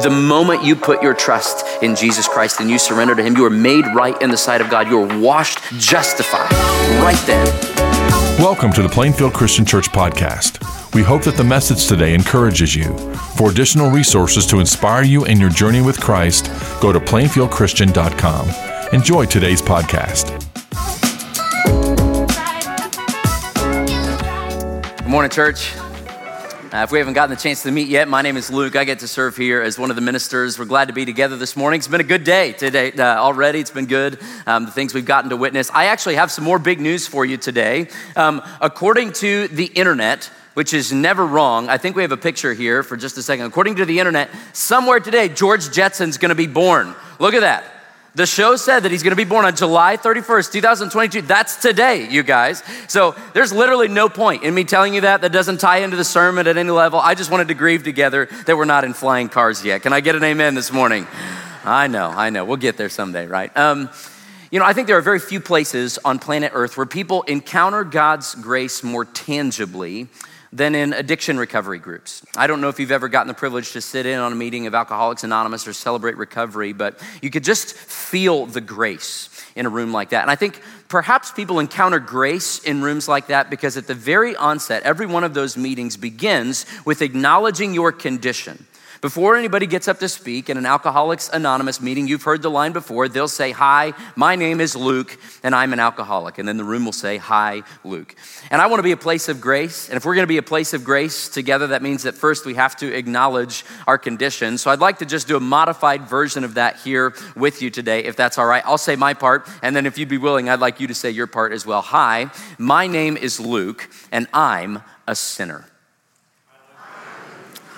The moment you put your trust in Jesus Christ and you surrender to Him, you are made right in the sight of God. You are washed, justified right then. Welcome to the Plainfield Christian Church podcast. We hope that the message today encourages you. For additional resources to inspire you in your journey with Christ, go to plainfieldchristian.com. Enjoy today's podcast. Good morning, church. Uh, if we haven't gotten the chance to meet yet, my name is Luke. I get to serve here as one of the ministers. We're glad to be together this morning. It's been a good day today uh, already. It's been good, um, the things we've gotten to witness. I actually have some more big news for you today. Um, according to the internet, which is never wrong. I think we have a picture here for just a second. According to the internet, somewhere today, George Jetson's gonna be born. Look at that. The show said that he's gonna be born on July 31st, 2022. That's today, you guys. So there's literally no point in me telling you that. That doesn't tie into the sermon at any level. I just wanted to grieve together that we're not in flying cars yet. Can I get an amen this morning? I know, I know. We'll get there someday, right? Um, you know, I think there are very few places on planet Earth where people encounter God's grace more tangibly than in addiction recovery groups. I don't know if you've ever gotten the privilege to sit in on a meeting of Alcoholics Anonymous or celebrate recovery, but you could just feel the grace in a room like that. And I think perhaps people encounter grace in rooms like that because at the very onset, every one of those meetings begins with acknowledging your condition. Before anybody gets up to speak in an Alcoholics Anonymous meeting, you've heard the line before. They'll say, Hi, my name is Luke, and I'm an alcoholic. And then the room will say, Hi, Luke. And I want to be a place of grace. And if we're going to be a place of grace together, that means that first we have to acknowledge our condition. So I'd like to just do a modified version of that here with you today, if that's all right. I'll say my part, and then if you'd be willing, I'd like you to say your part as well. Hi, my name is Luke, and I'm a sinner.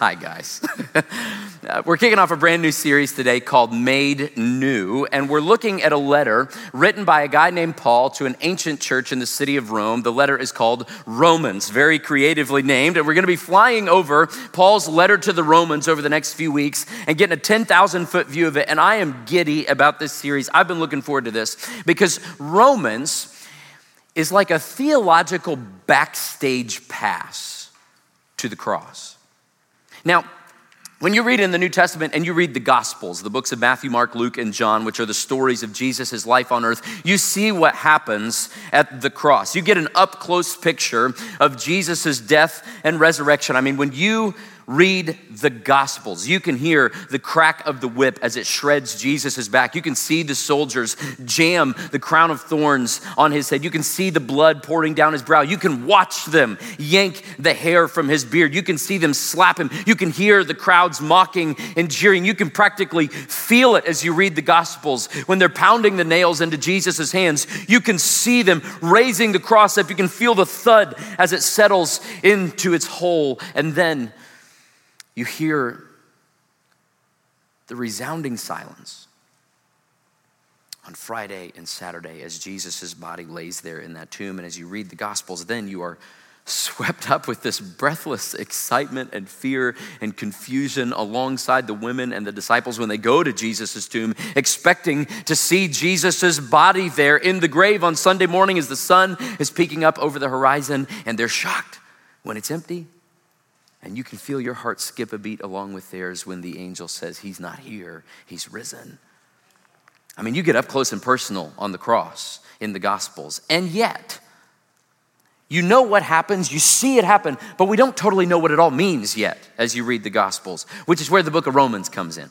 Hi, guys. uh, we're kicking off a brand new series today called Made New, and we're looking at a letter written by a guy named Paul to an ancient church in the city of Rome. The letter is called Romans, very creatively named, and we're going to be flying over Paul's letter to the Romans over the next few weeks and getting a 10,000 foot view of it. And I am giddy about this series. I've been looking forward to this because Romans is like a theological backstage pass to the cross. Now, when you read in the New Testament and you read the Gospels, the books of Matthew, Mark, Luke, and John, which are the stories of Jesus, his life on earth, you see what happens at the cross. You get an up close picture of Jesus' death and resurrection. I mean, when you read the Gospels. You can hear the crack of the whip as it shreds Jesus' back. You can see the soldiers jam the crown of thorns on his head. You can see the blood pouring down his brow. You can watch them yank the hair from his beard. You can see them slap him. You can hear the crowds mocking and jeering. You can practically feel it as you read the Gospels when they're pounding the nails into Jesus' hands. You can see them raising the cross up. You can feel the thud as it settles into its hole. And then you hear the resounding silence on Friday and Saturday as Jesus' body lays there in that tomb. And as you read the Gospels, then you are swept up with this breathless excitement and fear and confusion alongside the women and the disciples when they go to Jesus' tomb, expecting to see Jesus' body there in the grave on Sunday morning as the sun is peeking up over the horizon. And they're shocked when it's empty and you can feel your heart skip a beat along with theirs when the angel says, He's not here, He's risen. I mean, you get up close and personal on the cross in the Gospels, and yet, you know what happens, you see it happen, but we don't totally know what it all means yet as you read the Gospels, which is where the book of Romans comes in.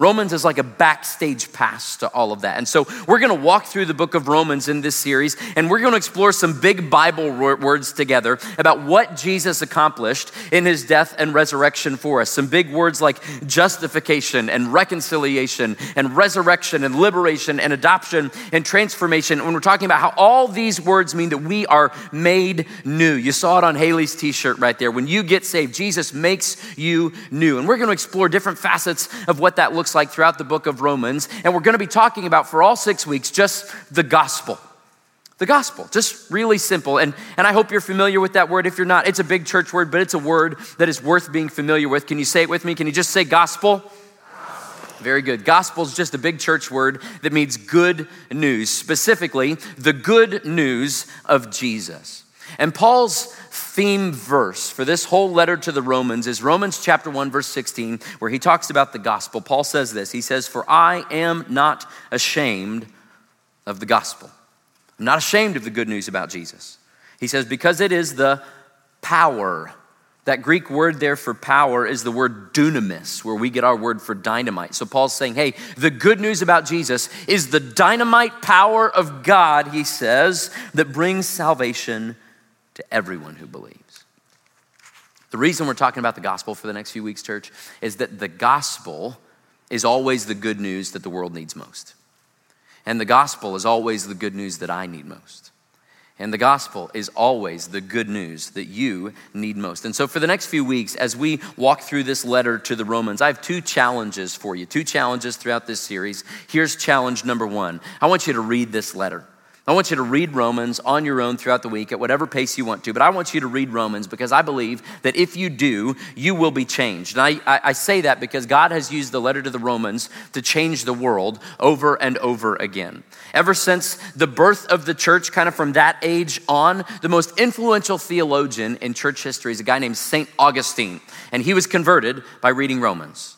Romans is like a backstage pass to all of that. And so we're going to walk through the book of Romans in this series, and we're going to explore some big Bible words together about what Jesus accomplished in his death and resurrection for us. Some big words like justification and reconciliation and resurrection and liberation and adoption and transformation. When we're talking about how all these words mean that we are made new. You saw it on Haley's t shirt right there. When you get saved, Jesus makes you new. And we're going to explore different facets of what that looks looks like throughout the book of Romans. And we're going to be talking about for all six weeks just the gospel. The gospel, just really simple. And, and I hope you're familiar with that word. If you're not, it's a big church word, but it's a word that is worth being familiar with. Can you say it with me? Can you just say gospel? Very good. Gospel is just a big church word that means good news, specifically the good news of Jesus. And Paul's theme verse for this whole letter to the Romans is Romans chapter 1, verse 16, where he talks about the gospel. Paul says this He says, For I am not ashamed of the gospel. I'm not ashamed of the good news about Jesus. He says, Because it is the power that Greek word there for power is the word dunamis, where we get our word for dynamite. So Paul's saying, hey, the good news about Jesus is the dynamite power of God, he says, that brings salvation to everyone who believes. The reason we're talking about the gospel for the next few weeks, church, is that the gospel is always the good news that the world needs most. And the gospel is always the good news that I need most. And the gospel is always the good news that you need most. And so, for the next few weeks, as we walk through this letter to the Romans, I have two challenges for you, two challenges throughout this series. Here's challenge number one I want you to read this letter. I want you to read Romans on your own throughout the week at whatever pace you want to, but I want you to read Romans because I believe that if you do, you will be changed. And I, I, I, say that because God has used the letter to the Romans to change the world over and over again. Ever since the birth of the church, kind of from that age on, the most influential theologian in church history is a guy named St. Augustine, and he was converted by reading Romans.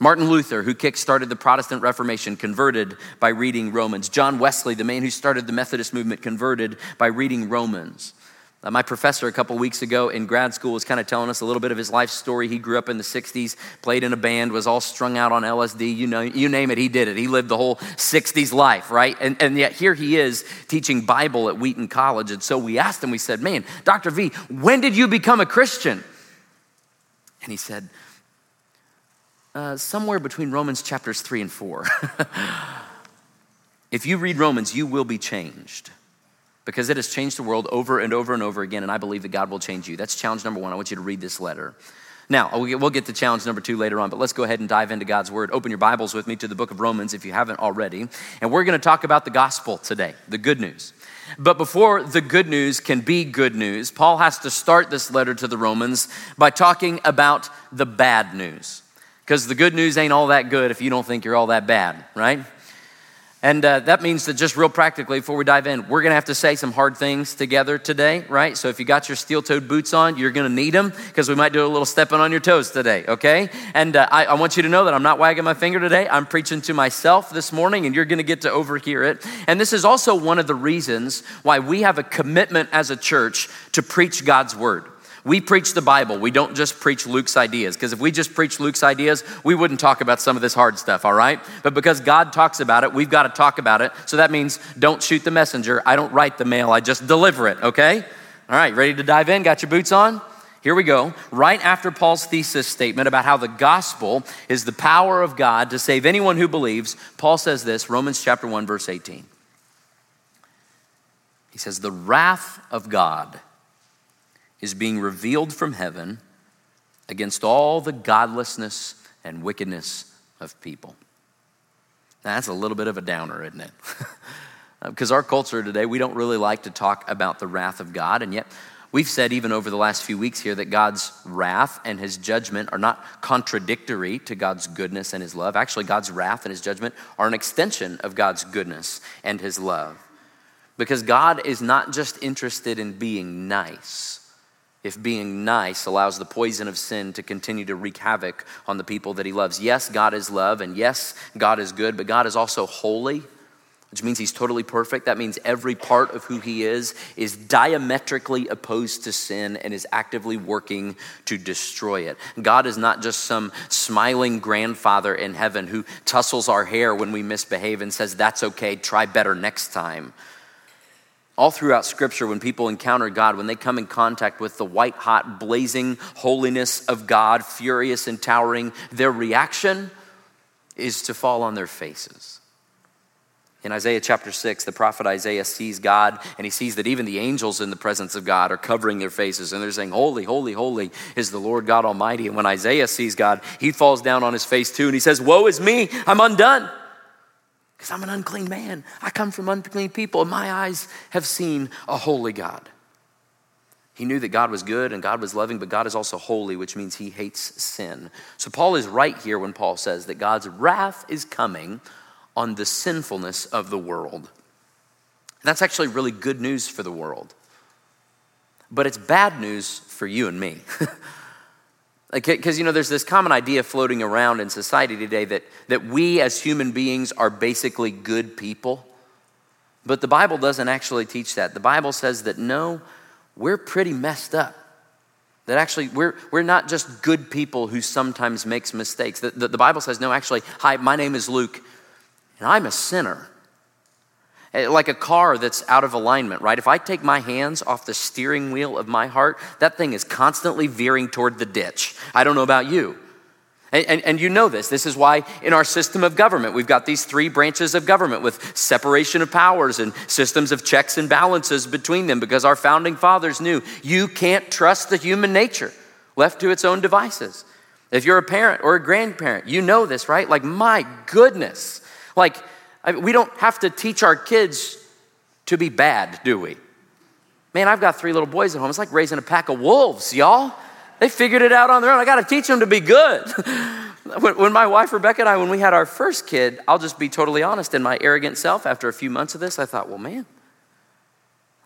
Martin Luther, who kick-started the Protestant Reformation, converted by reading Romans. John Wesley, the man who started the Methodist movement, converted by reading Romans. Uh, my professor a couple weeks ago in grad school was kind of telling us a little bit of his life story. He grew up in the 60s, played in a band, was all strung out on LSD. You know, you name it, he did it. He lived the whole 60s life, right? And, and yet here he is teaching Bible at Wheaton College. And so we asked him, we said, Man, Dr. V, when did you become a Christian? And he said, uh, somewhere between Romans chapters 3 and 4. if you read Romans, you will be changed because it has changed the world over and over and over again, and I believe that God will change you. That's challenge number one. I want you to read this letter. Now, we'll get to challenge number two later on, but let's go ahead and dive into God's Word. Open your Bibles with me to the book of Romans if you haven't already. And we're going to talk about the gospel today, the good news. But before the good news can be good news, Paul has to start this letter to the Romans by talking about the bad news because the good news ain't all that good if you don't think you're all that bad, right? And uh, that means that just real practically, before we dive in, we're gonna have to say some hard things together today, right? So if you got your steel toed boots on, you're gonna need them because we might do a little stepping on your toes today, okay? And uh, I, I, want you to know that I'm not wagging my finger today. I'm preaching to myself this morning, and you're gonna get to overhear it. And this is also one of the reasons why we have a commitment as a church to preach God's word. We preach the Bible. We don't just preach Luke's ideas. Because if we just preach Luke's ideas, we wouldn't talk about some of this hard stuff, all right? But because God talks about it, we've got to talk about it. So that means don't shoot the messenger. I don't write the mail, I just deliver it, okay? All right, ready to dive in? Got your boots on? Here we go. Right after Paul's thesis statement about how the gospel is the power of God to save anyone who believes, Paul says this Romans chapter 1, verse 18. He says, The wrath of God is being revealed from heaven against all the godlessness and wickedness of people. Now, that's a little bit of a downer, isn't it? Uh, because our culture today, we don't really like to talk about the wrath of God, and yet we've said even over the last few weeks here that God's wrath and his judgment are not contradictory to God's goodness and his love. Actually, God's wrath and his judgment are an extension of God's goodness and his love. Because God is not just interested in being nice if being nice allows the poison of sin to continue to wreak havoc on the people that he loves. Yes, God is love, and yes, God is good, but God is also holy, which means he's totally perfect. That means every part of who he is is diametrically opposed to sin and is actively working to destroy it. God is not just some smiling grandfather in heaven who tussles our hair when we misbehave and says, That's okay, try better next time. All throughout Scripture, when people encounter God, when they come in contact with the white hot, blazing holiness of God, furious and towering, their reaction is to fall on their faces. In Isaiah chapter 6, the prophet Isaiah sees God and he sees that even the angels in the presence of God are covering their faces and they're saying, Holy, holy, holy is the Lord God Almighty. And when Isaiah sees God, he falls down on his face too and he says, Woe is me, I'm undone because I'm an unclean man. I come from unclean people, and my eyes have seen a holy God. He knew that God was good and God was loving, but God is also holy, which means he hates sin. So Paul is right here when Paul says that God's wrath is coming on the sinfulness of the world. That's actually really good news for the world. but it's bad news for you and me. Because, you know, there's this common idea floating around in society today that, that we as human beings are basically good people. But the Bible doesn't actually teach that. The Bible says that no, we're pretty messed up. That actually, we're, we're not just good people who sometimes makes mistakes. The, the, the Bible says, no, actually, hi, my name is Luke, and I'm a sinner. Eh, like a car that's out of alignment, right? If I take my hands off the steering wheel of my heart, that thing is constantly veering toward the ditch. I don't know about you. And, and, and, you know this. This is why in our system of government, we've got these three branches of government with separation of powers and systems of checks and balances between them because our founding fathers knew you can't trust the human nature left to its own devices. If you're a parent or a grandparent, you know this, right? Like, my goodness. Like, I mean, we don't have to teach our kids to be bad, do we? Man, I've got three little boys at home. It's like raising a pack of wolves, y'all. They figured it out on their own. I got to teach them to be good. when, my wife Rebecca and I, when we had our first kid, I'll just be totally honest. In my arrogant self, after a few months of this, I thought, well, man,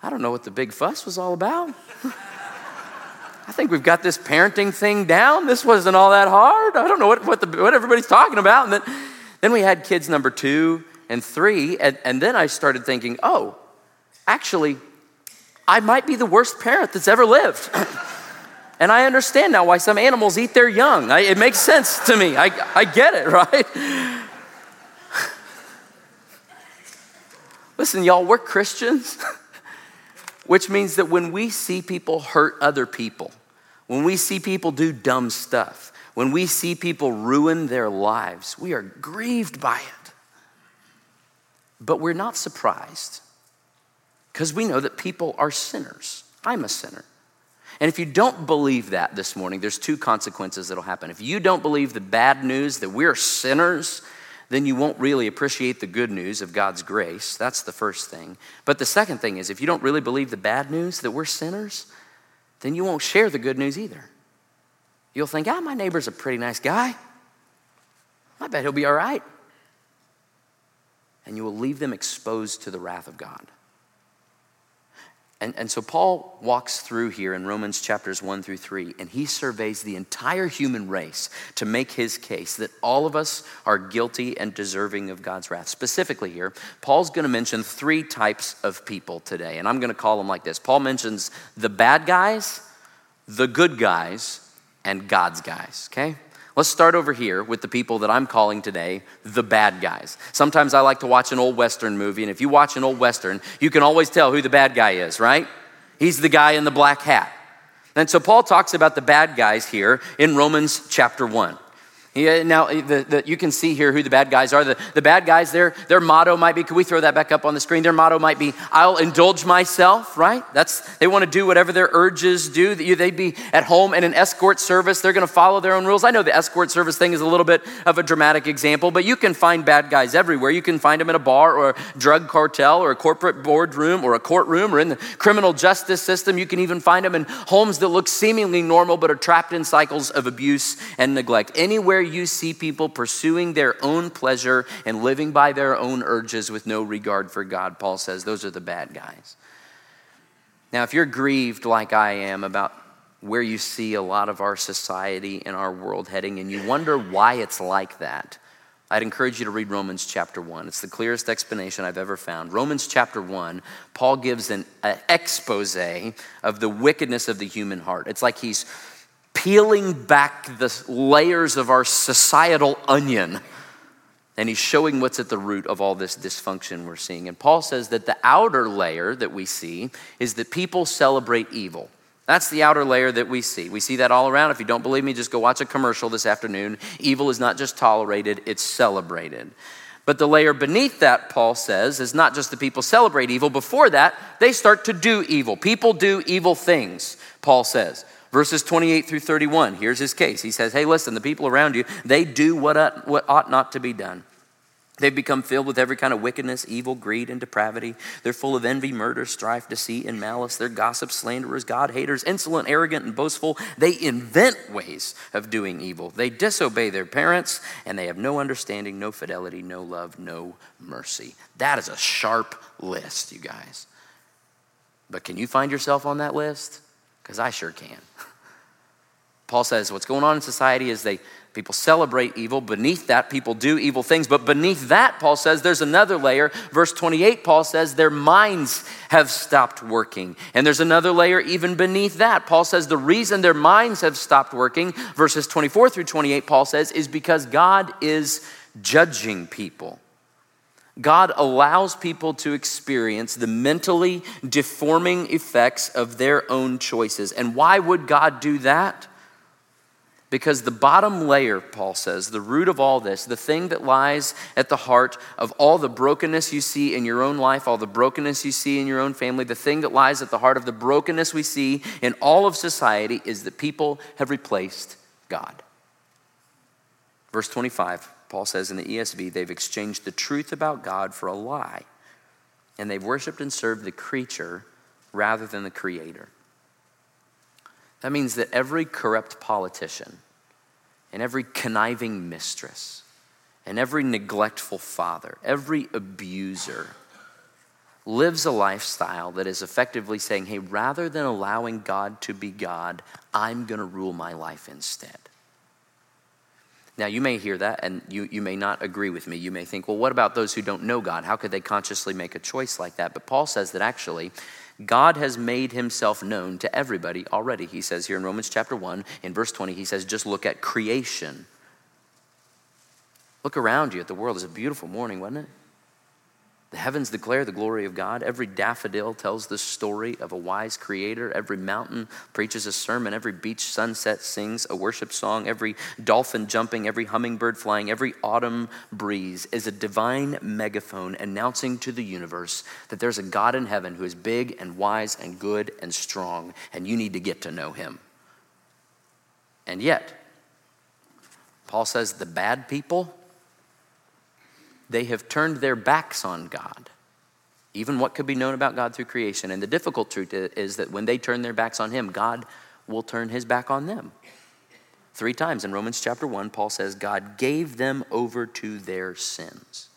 I don't know what the big fuss was all about. I think we've got this parenting thing down. This wasn't all that hard. I don't know what, what, the, what everybody's talking about. And then, then we had kids number two and three. And, and then I started thinking, oh, actually, I might be the worst parent that's ever lived. and I understand now why some animals eat their young. I, it makes sense to me. I, I get it, right? Listen, y'all, we're Christians, which means that when we see people hurt other people, when we see people do dumb stuff, when we see people ruin their lives, we are grieved by it. But we're not surprised because we know that people are sinners. I'm a sinner. And if you don't believe that this morning, there's two consequences that'll happen. If you don't believe the bad news that we're sinners, then you won't really appreciate the good news of God's grace. That's the first thing. But the second thing is, if you don't really believe the bad news that we're sinners, then you won't share the good news either. You'll think, ah, my neighbor's a pretty nice guy. I bet he'll be all right and you will leave them exposed to the wrath of God. And, and so Paul walks through here in Romans chapters 1 through 3, and he surveys the entire human race to make his case that all of us are guilty and deserving of God's wrath. Specifically, here, Paul's going to mention three types of people today, and I'm going to call them like this Paul mentions the bad guys, the good guys, and God's guys, okay? Let's start over here with the people that I'm calling today the bad guys. Sometimes I like to watch an old Western movie, and if you watch an old Western, you can always tell who the bad guy is, right? He's the guy in the black hat. And so Paul talks about the bad guys here in Romans chapter 1. Yeah, now, eh, the, the, you can see here who the bad guys are. The, the bad guys, their, their motto might be, can we throw that back up on the screen? Their motto might be, I'll indulge myself, right? That's, they want to do whatever their urges do. They'd be at home in an escort service. They're going to follow their own rules. I know the escort service thing is a little bit of a dramatic example, but you can find bad guys everywhere. You can find them in a bar or a drug cartel or a corporate boardroom or a courtroom or in the criminal justice system. You can even find them in homes that look seemingly normal but are trapped in cycles of abuse and neglect. Anywhere you see people pursuing their own pleasure and living by their own urges with no regard for God, Paul says those are the bad guys. Now, if you're grieved like I am about where you see a lot of our society and our world heading, and you wonder why it's like that, I'd encourage you to read Romans chapter 1. It's the clearest explanation I've ever found. Romans chapter 1, Paul gives an, expose of the wickedness of the human heart. It's like he's peeling back the layers of our societal onion. And he's showing what's at the root of all this dysfunction we're seeing. And Paul says that the outer layer that we see is that people celebrate evil. That's the outer layer that we see. We see that all around. If you don't believe me, just go watch a commercial this afternoon. Evil is not just tolerated, it's celebrated. But the layer beneath that, Paul says, is not just that people celebrate evil. Before that, they start to do evil. People do evil things, Paul says. Verses 28 through 31, here's his case. He says, Hey, listen, the people around you, they do what ought, not to be done. They've become filled with every kind of wickedness, evil, greed, and depravity. They're full of envy, murder, strife, deceit, and malice. They're gossips, slanderers, God haters, insolent, arrogant, and boastful. They invent ways of doing evil. They disobey their parents, and they have no understanding, no fidelity, no love, no mercy. That is a sharp list, you guys. But can you find yourself on that list? Because I sure can. Paul says what's going on in society is they people celebrate evil. Beneath that, people do evil things. But beneath that, Paul says there's another layer. Verse 28, Paul says their minds have stopped working. And there's another layer even beneath that. Paul says the reason their minds have stopped working, verses 24 through 28, Paul says, is because God is judging people. God allows people to experience the mentally deforming effects of their own choices. And why would God do that? Because the bottom layer, Paul says, the root of all this, the thing that lies at the heart of all the brokenness you see in your own life, all the brokenness you see in your own family, the thing that lies at the heart of the brokenness we see in all of society is that people have replaced God. Verse 25, Paul says in the ESV, they've exchanged the truth about God for a lie, and they've worshiped and served the creature rather than the creator. That means that every corrupt politician and every conniving mistress and every neglectful father, every abuser, lives a lifestyle that is effectively saying, hey, rather than allowing God to be God, I'm going to rule my life instead. Now, you may hear that and you, you may not agree with me. You may think, well, what about those who don't know God? How could they consciously make a choice like that? But Paul says that actually, God has made himself known to everybody already. He says here in Romans chapter 1, in verse 20, he says, just look at creation. Look around you at the world. It's a beautiful morning, wasn't it? The heavens declare the glory of God. Every daffodil tells the story of a wise creator. Every mountain preaches a sermon. Every beach sunset sings a worship song. Every dolphin jumping, every hummingbird flying, every autumn breeze is a divine megaphone announcing to the universe that there's a God in heaven who is big and wise and good and strong, and you need to get to know him. And yet, Paul says the bad people they have turned their backs on God, even what could be known about God through creation. And the difficult truth is that when they turn their backs on Him, God will turn His back on them. Three times in Romans chapter 1, Paul says, God gave them over to their sins.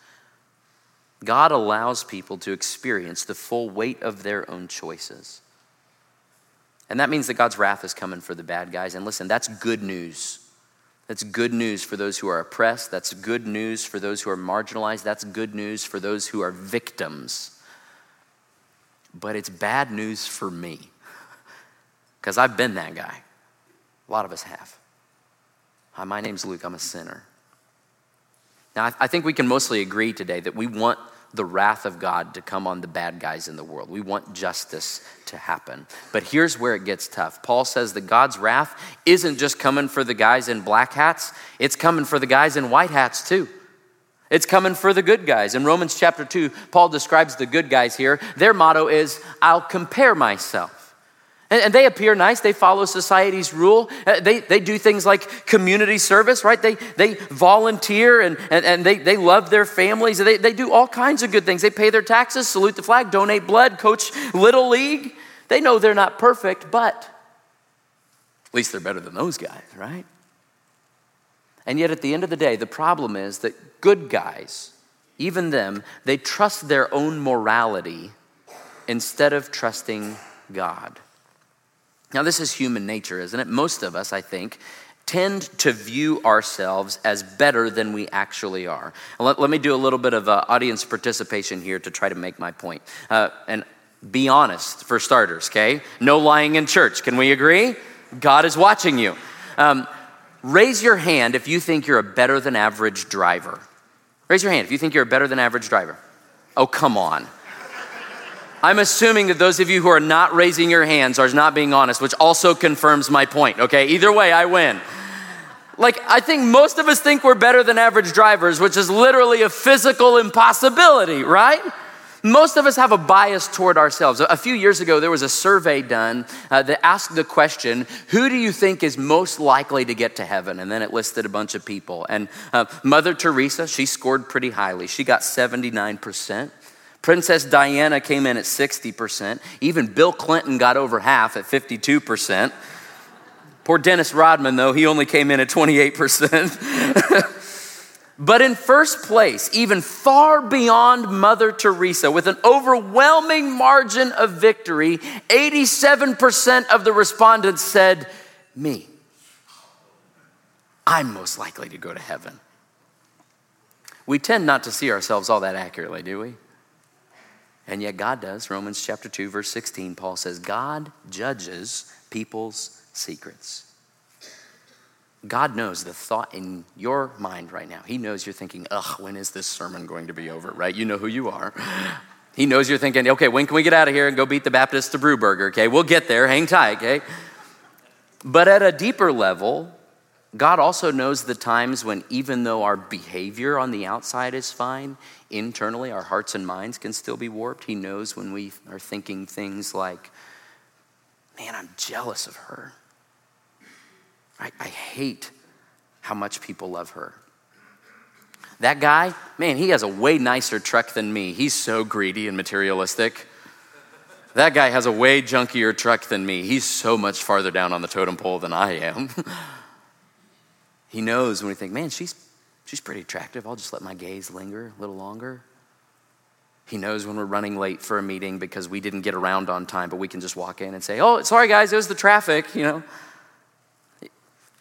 God allows people to experience the full weight of their own choices. And that means that God's wrath is coming for the bad guys. And listen, that's good news. That's good news for those who are oppressed. That's good news for those who are marginalized. That's good news for those who are victims. But it's bad news for me because I've been that guy. A lot of us have. Hi, my name's Luke. I'm a sinner. Now, I think we can mostly agree today that we want the wrath of God to come on the bad guys in the world. We want justice to happen. But here's where it gets tough. Paul says that God's wrath isn't just coming for the guys in black hats, it's coming for the guys in white hats too. It's coming for the good guys. In Romans chapter 2, Paul describes the good guys here. Their motto is, I'll compare myself. And, and, they appear nice. They follow society's rule. Uh, they, they do things like community service, right? They, they volunteer and, and, and they, they love their families. They, they do all kinds of good things. They pay their taxes, salute the flag, donate blood, coach Little League. They know they're not perfect, but at least they're better than those guys, right? And yet at the end of the day, the problem is that good guys, even them, they trust their own morality instead of trusting God. Now, this is human nature, isn't it? Most of us, I think, tend to view ourselves as better than we actually are. Let, let, me do a little bit of uh, audience participation here to try to make my point. Uh, and be honest, for starters, okay? No lying in church. Can we agree? God is watching you. Um, raise your hand if you think you're a better than average driver. Raise your hand if you think you're a better than average driver. Oh, come on. I'm assuming that those of you who are not raising your hands are not being honest, which also confirms my point, okay? Either way, I win. Like, I think most of us think we're better than average drivers, which is literally a physical impossibility, right? Most of us have a bias toward ourselves. A few years ago, there was a survey done uh, that asked the question, Who do you think is most likely to get to heaven? And then it listed a bunch of people. And uh, Mother Teresa, she scored pretty highly. She got 79%. Princess Diana came in at 60%. Even Bill Clinton got over half at 52%. Poor Dennis Rodman, though, he only came in at 28%. But in first place, even far beyond Mother Teresa, with an overwhelming margin of victory, 87% of the respondents said, Me. I'm most likely to go to heaven. We tend not to see ourselves all that accurately, do we? And yet God does. Romans chapter 2, verse 16, Paul says, God judges people's secrets. God knows the thought in your mind right now. He knows you're thinking, ugh, when is this sermon going to be over, right? You know who you are. He knows you're thinking, okay, when can we get out of here and go beat the Baptist to Brewburger, okay? We'll get there, hang tight, okay? But at a deeper level, God also knows the times when, even though our behavior on the outside is fine, internally our hearts and minds can still be warped. He knows when we are thinking things like, man, I'm jealous of her. I, I hate how much people love her. That guy, man, he has a way nicer truck than me. He's so greedy and materialistic. That guy has a way junkier truck than me. He's so much farther down on the totem pole than I am. he knows when we think, man, she's, she's pretty attractive. I'll just let my gaze linger a little longer. He knows when we're running late for a meeting because we didn't get around on time, but we can just walk in and say, oh, sorry guys, it was the traffic, you know.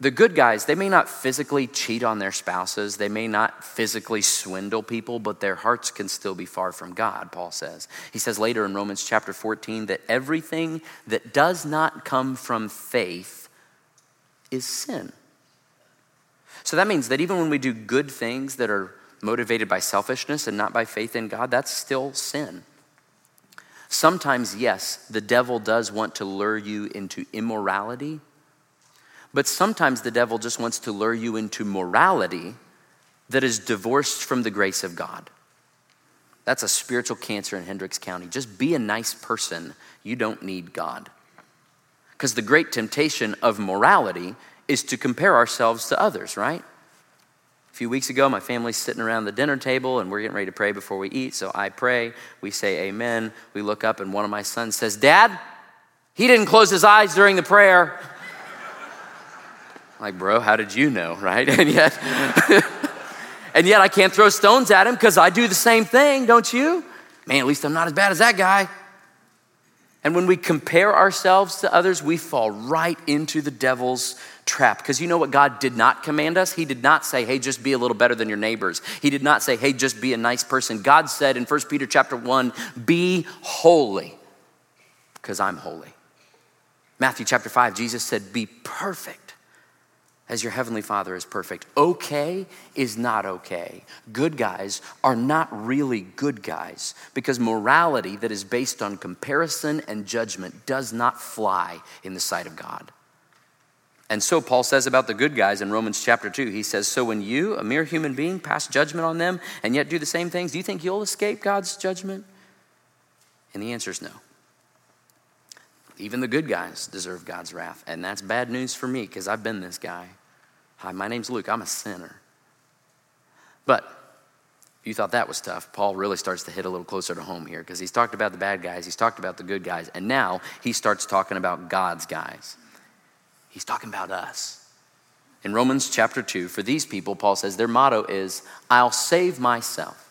The good guys, they may not physically cheat on their spouses, they may not physically swindle people, but their hearts can still be far from God, Paul says. He says later in Romans chapter 14 that everything that does not come from faith is sin. So that means that even when we do good things that are motivated by selfishness and not by faith in God, that's still sin. Sometimes, yes, the devil does want to lure you into immorality but sometimes the devil just wants to lure you into morality that is divorced from the grace of God. That's a spiritual cancer in Hendricks County. Just be a nice person. You don't need God. Because the great temptation of morality is to compare ourselves to others, right? A few weeks ago, my family's sitting around the dinner table and we're getting ready to pray before we eat. So I pray, we say amen. We look up and one of my sons says, Dad, he didn't close his eyes during the prayer. Like, bro, how did you know, right? And yet, and yet I can't throw stones at him because I do the same thing, don't you? Man, at least I'm not as bad as that guy. And when we compare ourselves to others, we fall right into the devil's trap. Because you know what God did not command us? He did not say, hey, just be a little better than your neighbors. He did not say, hey, just be a nice person. God said in 1 Peter chapter 1, be holy, because I'm holy. Matthew chapter 5, Jesus said, be perfect as your heavenly father is perfect. Okay is not okay. Good guys are not really good guys because morality that is based on comparison and judgment does not fly in the sight of God. And so Paul says about the good guys in Romans chapter 2, he says, So when you, a mere human being, pass judgment on them and yet do the same things, do you think you'll escape God's judgment? And the answer is no. Even the good guys deserve God's wrath. And that's bad news for me because I've been this guy. Hi, my name's Luke. I'm a sinner. But if you thought that was tough. Paul really starts to hit a little closer to home here because he's talked about the bad guys, he's talked about the good guys, and now he starts talking about God's guys. He's talking about us. In Romans chapter 2, for these people, Paul says their motto is, I'll save myself.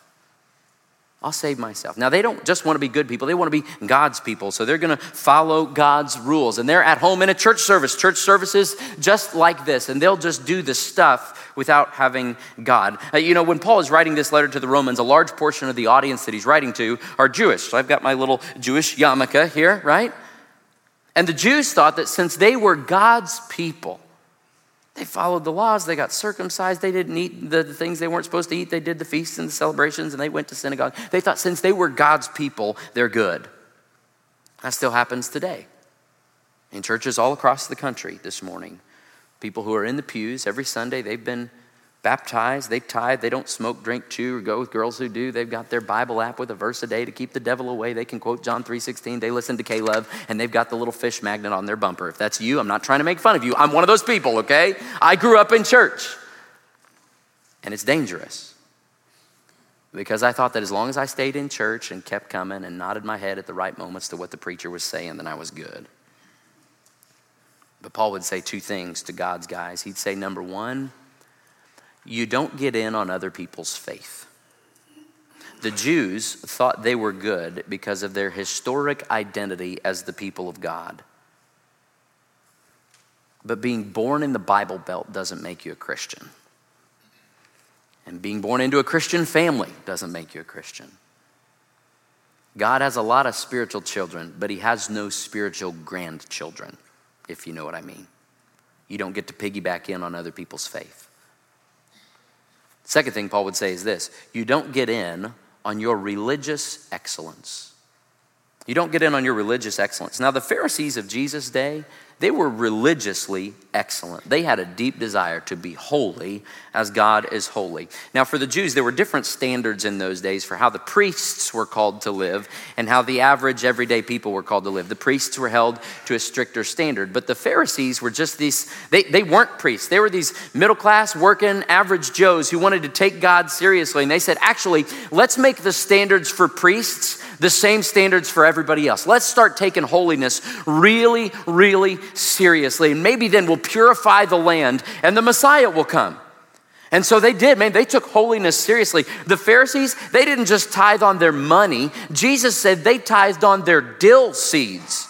I'll save myself. Now, they don't just want to be good people, they want to be God's people. So they're going to follow God's rules. And they're at home in a church service, church services just like this. And they'll just do the stuff without having God. Uh, you know, when Paul is writing this letter to the Romans, a large portion of the audience that he's writing to are Jewish. So I've got my little Jewish yarmulke here, right? And the Jews thought that since they were God's people, they followed the laws. They got circumcised. They didn't eat the, things they weren't supposed to eat. They did the feasts and the celebrations and they went to synagogue. They thought since they were God's people, they're good. That still happens today in churches all across the country this morning. People who are in the pews every Sunday, they've been baptized, they tithe, they don't smoke, drink, chew, or go with girls who do. They've got their Bible app with a verse a day to keep the devil away. They can quote John 3.16. They listen to K-Love, and they've got the little fish magnet on their bumper. If that's you, I'm not trying to make fun of you. I'm one of those people, okay? I grew up in church. And it's dangerous. Because I thought that as long as I stayed in church and kept coming and nodded my head at the right moments to what the preacher was saying, then I was good. But Paul would say two things to God's guys. He'd say, number one, you don't get in on other people's faith. The Jews thought they were good because of their historic identity as the people of God. But being born in the Bible Belt doesn't make you a Christian. And being born into a Christian family doesn't make you a Christian. God has a lot of spiritual children, but He has no spiritual grandchildren, if you know what I mean. You don't get to piggyback in on other people's faith. Second thing Paul would say is this you don't get in on your religious excellence. You don't get in on your religious excellence. Now, the Pharisees of Jesus' day, they were religiously excellent. They had a deep desire to be holy as God is holy. Now, for the Jews, there were different standards in those days for how the priests were called to live and how the average everyday people were called to live. The priests were held to a stricter standard, but the Pharisees were just these, they, they weren't priests. They were these middle class, working, average Joes who wanted to take God seriously. And they said, actually, let's make the standards for priests the same standards for everybody else. Let's start taking holiness really, really seriously. And maybe then we'll purify the land and the Messiah will come. And so they did, man, they took holiness seriously. The Pharisees, they didn't just tithe on their money. Jesus said they tithed on their dill seeds.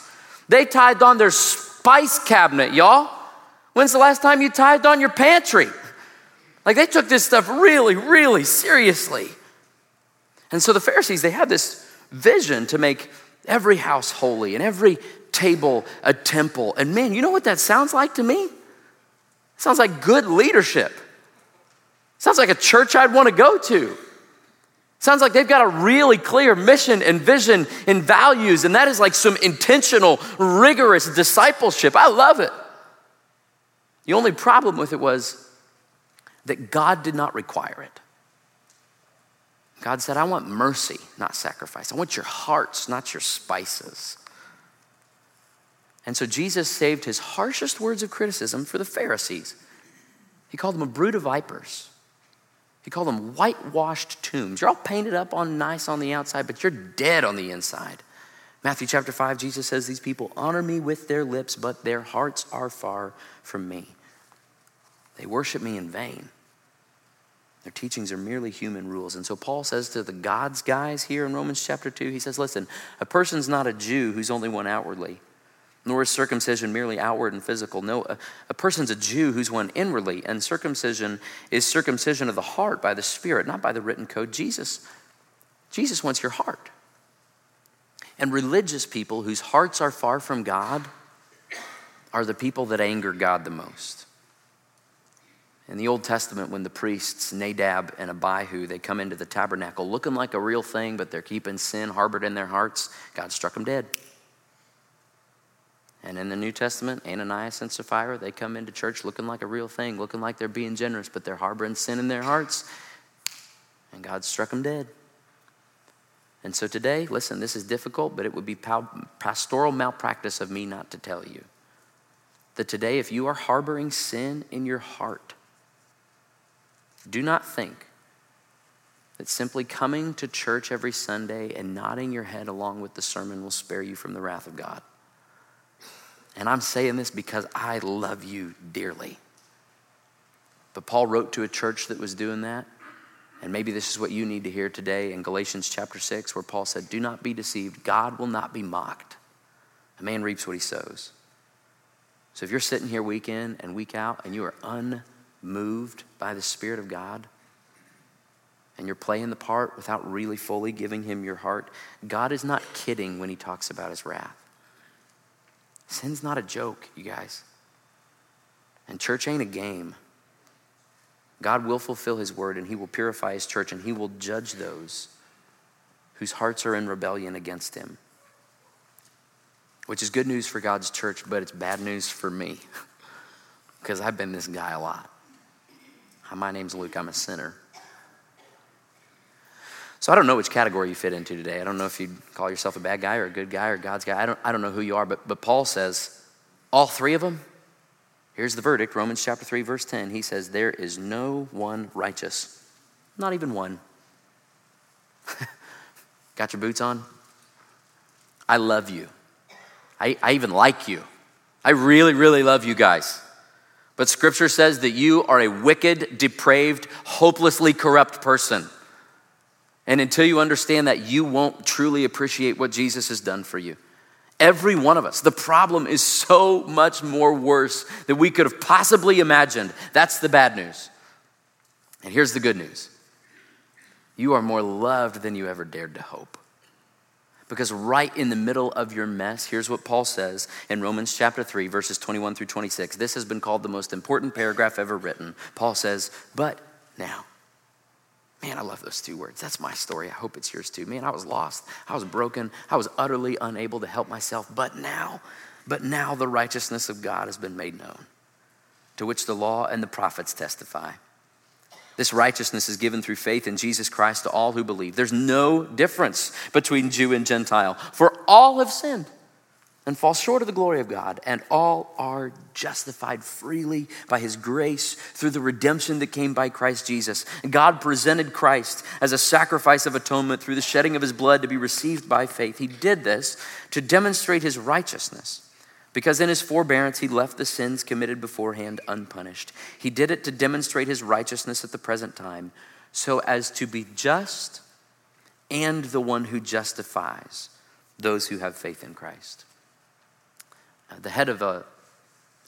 They tithed on their spice cabinet, y'all. When's the last time you tithed on your pantry? Like they took this stuff really, really seriously. And so the Pharisees, they had this vision to make every house holy and every table a temple. And man, you know what that sounds like to me? It sounds like good leadership. It sounds like a church I'd want to go to. Sounds like they've got a really clear mission and vision and values, and that is like some intentional, rigorous discipleship. I love it. The only problem with it was that God did not require it. God said, I want mercy, not sacrifice. I want your hearts, not your spices. And so Jesus saved his harshest words of criticism for the Pharisees. He called them a brood of vipers. He called them whitewashed tombs. You're all painted up on nice on the outside, but you're dead on the inside. Matthew chapter 5, Jesus says, These people honor me with their lips, but their hearts are far from me. They worship me in vain. Their teachings are merely human rules. And so Paul says to the God's guys here in Romans chapter 2, he says, Listen, a person's not a Jew who's only one outwardly, nor is circumcision merely outward and physical. No, a, a person's a Jew who's one inwardly, and circumcision is circumcision of the heart by the Spirit, not by the written code. Jesus, Jesus wants your heart. And religious people whose hearts are far from God are the people that anger God the most. In the Old Testament, when the priests, Nadab and Abihu, they come into the tabernacle looking like a real thing, but they're keeping sin harbored in their hearts, God struck them dead. And in the New Testament, Ananias and Sapphira, they come into church looking like a real thing, looking like they're being generous, but they're harboring sin in their hearts, and God struck them dead. And so today, listen, this is difficult, but it would be pastoral malpractice of me not to tell you that today, if you are harboring sin in your heart, do not think that simply coming to church every Sunday and nodding your head along with the sermon will spare you from the wrath of God. And I'm saying this because I love you dearly. But Paul wrote to a church that was doing that. And maybe this is what you need to hear today in Galatians chapter 6, where Paul said, Do not be deceived. God will not be mocked. A man reaps what he sows. So if you're sitting here week in and week out and you are un moved by the Spirit of God and you're playing the part without really fully giving Him your heart, God is not kidding when He talks about His wrath. Sin's not a joke, you guys. And church ain't a game. God will fulfill His word and He will purify His church and He will judge those whose hearts are in rebellion against Him. Which is good news for God's church, but it's bad news for me because I've been this guy a lot. My name's Luke. I'm a sinner. So I don't know which category you fit into today. I don't know if you'd call yourself a bad guy or a good guy or God's guy. I don't, I don't know who you are, but, but Paul says, all three of them, here's the verdict Romans chapter 3, verse 10. He says, There is no one righteous, not even one. Got your boots on? I love you. I, I even like you. I really, really love you guys. But scripture says that you are a wicked, depraved, hopelessly corrupt person. And until you understand that, you won't truly appreciate what Jesus has done for you. Every one of us. The problem is so much more worse than we could have possibly imagined. That's the bad news. And here's the good news you are more loved than you ever dared to hope. Because right in the middle of your mess, here's what Paul says in Romans chapter 3, verses 21 through 26. This has been called the most important paragraph ever written. Paul says, But now, Man, I love those two words. That's my story. I hope it's yours too. Man, I was lost. I was broken. I was utterly unable to help myself. But now, but now the righteousness of God has been made known, to which the law and the prophets testify. This righteousness is given through faith in Jesus Christ to all who believe. There's no difference between Jew and Gentile, for all have sinned and fall short of the glory of God, and all are justified freely by his grace through the redemption that came by Christ Jesus. God presented Christ as a sacrifice of atonement through the shedding of his blood to be received by faith. He did this to demonstrate his righteousness. Because in his forbearance he left the sins committed beforehand unpunished. He did it to demonstrate his righteousness at the present time, so as to be just and the one who justifies those who have faith in Christ. Uh, the head of a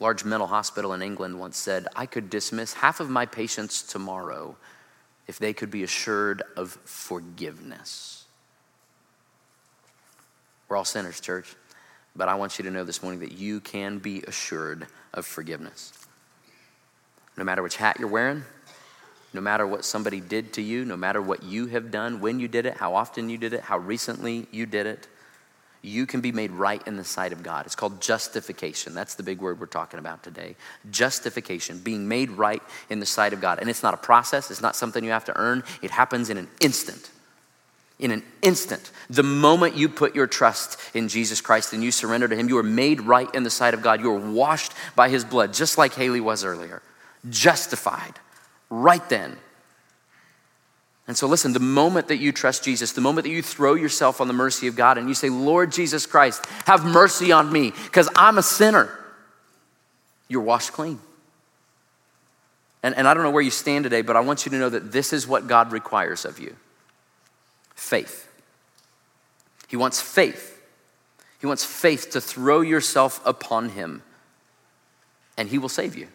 large mental hospital in England once said, I could dismiss half of my patients tomorrow if they could be assured of forgiveness. We're all sinners, church, but I want you to know this morning that you can be assured of forgiveness. No matter which hat you're wearing, no matter what somebody did to you, no matter what you have done, when you did it, how often you did it, how recently you did it, you can be made right in the sight of God. It's called justification. That's the big word we're talking about today. Justification, being made right in the sight of God. And it's not a process, it's not something you have to earn, it happens in an instant. In an instant, the moment you put your trust in Jesus Christ and you surrender to Him, you are made right in the sight of God. You are washed by His blood, just like Haley was earlier. Justified right then and so, listen, the moment that you trust Jesus, the moment that you throw yourself on the mercy of God and you say, Lord Jesus Christ, have mercy on me because I'm a sinner, you're washed clean. And, and I don't know where you stand today, but I want you to know that this is what God requires of you faith. He wants faith. He wants faith to throw yourself upon Him, and He will save you.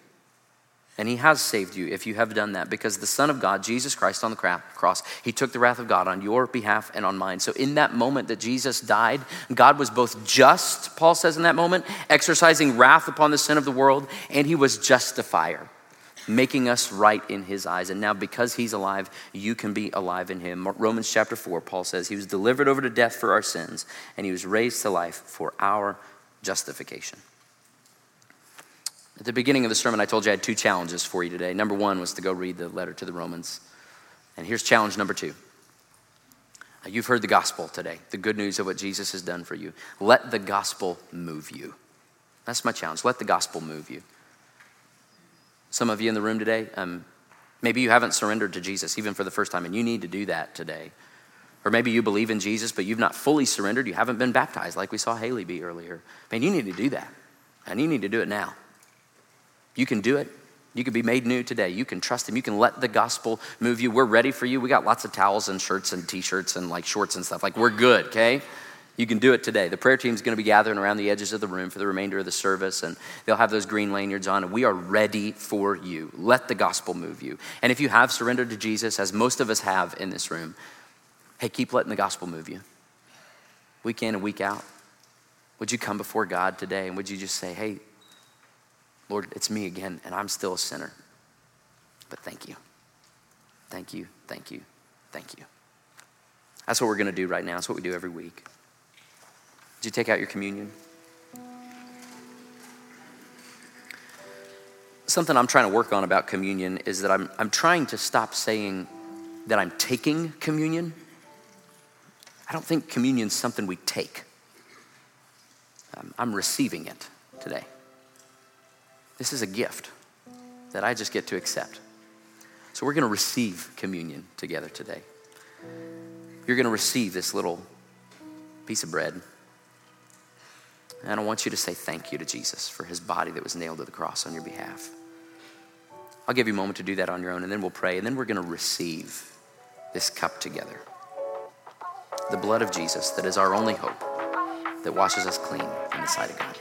And he has saved you if you have done that because the Son of God, Jesus Christ on the cross, he took the wrath of God on your behalf and on mine. So, in that moment that Jesus died, God was both just, Paul says in that moment, exercising wrath upon the sin of the world, and he was justifier, making us right in his eyes. And now, because he's alive, you can be alive in him. Romans chapter 4, Paul says, He was delivered over to death for our sins, and he was raised to life for our justification. At the beginning of the sermon, I told you I had two challenges for you today. Number one was to go read the letter to the Romans. And here's challenge number two. Uh, you've heard the gospel today, the good news of what Jesus has done for you. Let the gospel move you. That's my challenge. Let the gospel move you. Some of you in the room today, um, maybe you haven't surrendered to Jesus even for the first time, and you need to do that today. Or maybe you believe in Jesus, but you've not fully surrendered. You haven't been baptized like we saw Haley be earlier. Man, you need to do that. And you need to do it now. You can do it. You can be made new today. You can trust Him. You can let the gospel move you. We're ready for you. We got lots of towels and shirts and t shirts and like shorts and stuff. Like, we're good, okay? You can do it today. The prayer team is going to be gathering around the edges of the room for the remainder of the service, and they'll have those green lanyards on, and we are ready for you. Let the gospel move you. And if you have surrendered to Jesus, as most of us have in this room, hey, keep letting the gospel move you. Week in and week out. Would you come before God today and would you just say, hey, Lord, it's me again, and I'm still a sinner. But thank you. Thank you, thank you, thank you. That's what we're going to do right now. That's what we do every week. Did you take out your communion? Something I'm trying to work on about communion is that I'm, I'm trying to stop saying that I'm taking communion. I don't think communion's something we take. Um, I'm receiving it today. This is a gift that I just get to accept. So we're going to receive communion together today. You're going to receive this little piece of bread. And I want you to say thank you to Jesus for his body that was nailed to the cross on your behalf. I'll give you a moment to do that on your own, and then we'll pray, and then we're going to receive this cup together. The blood of Jesus that is our only hope, that washes us clean in the sight of God.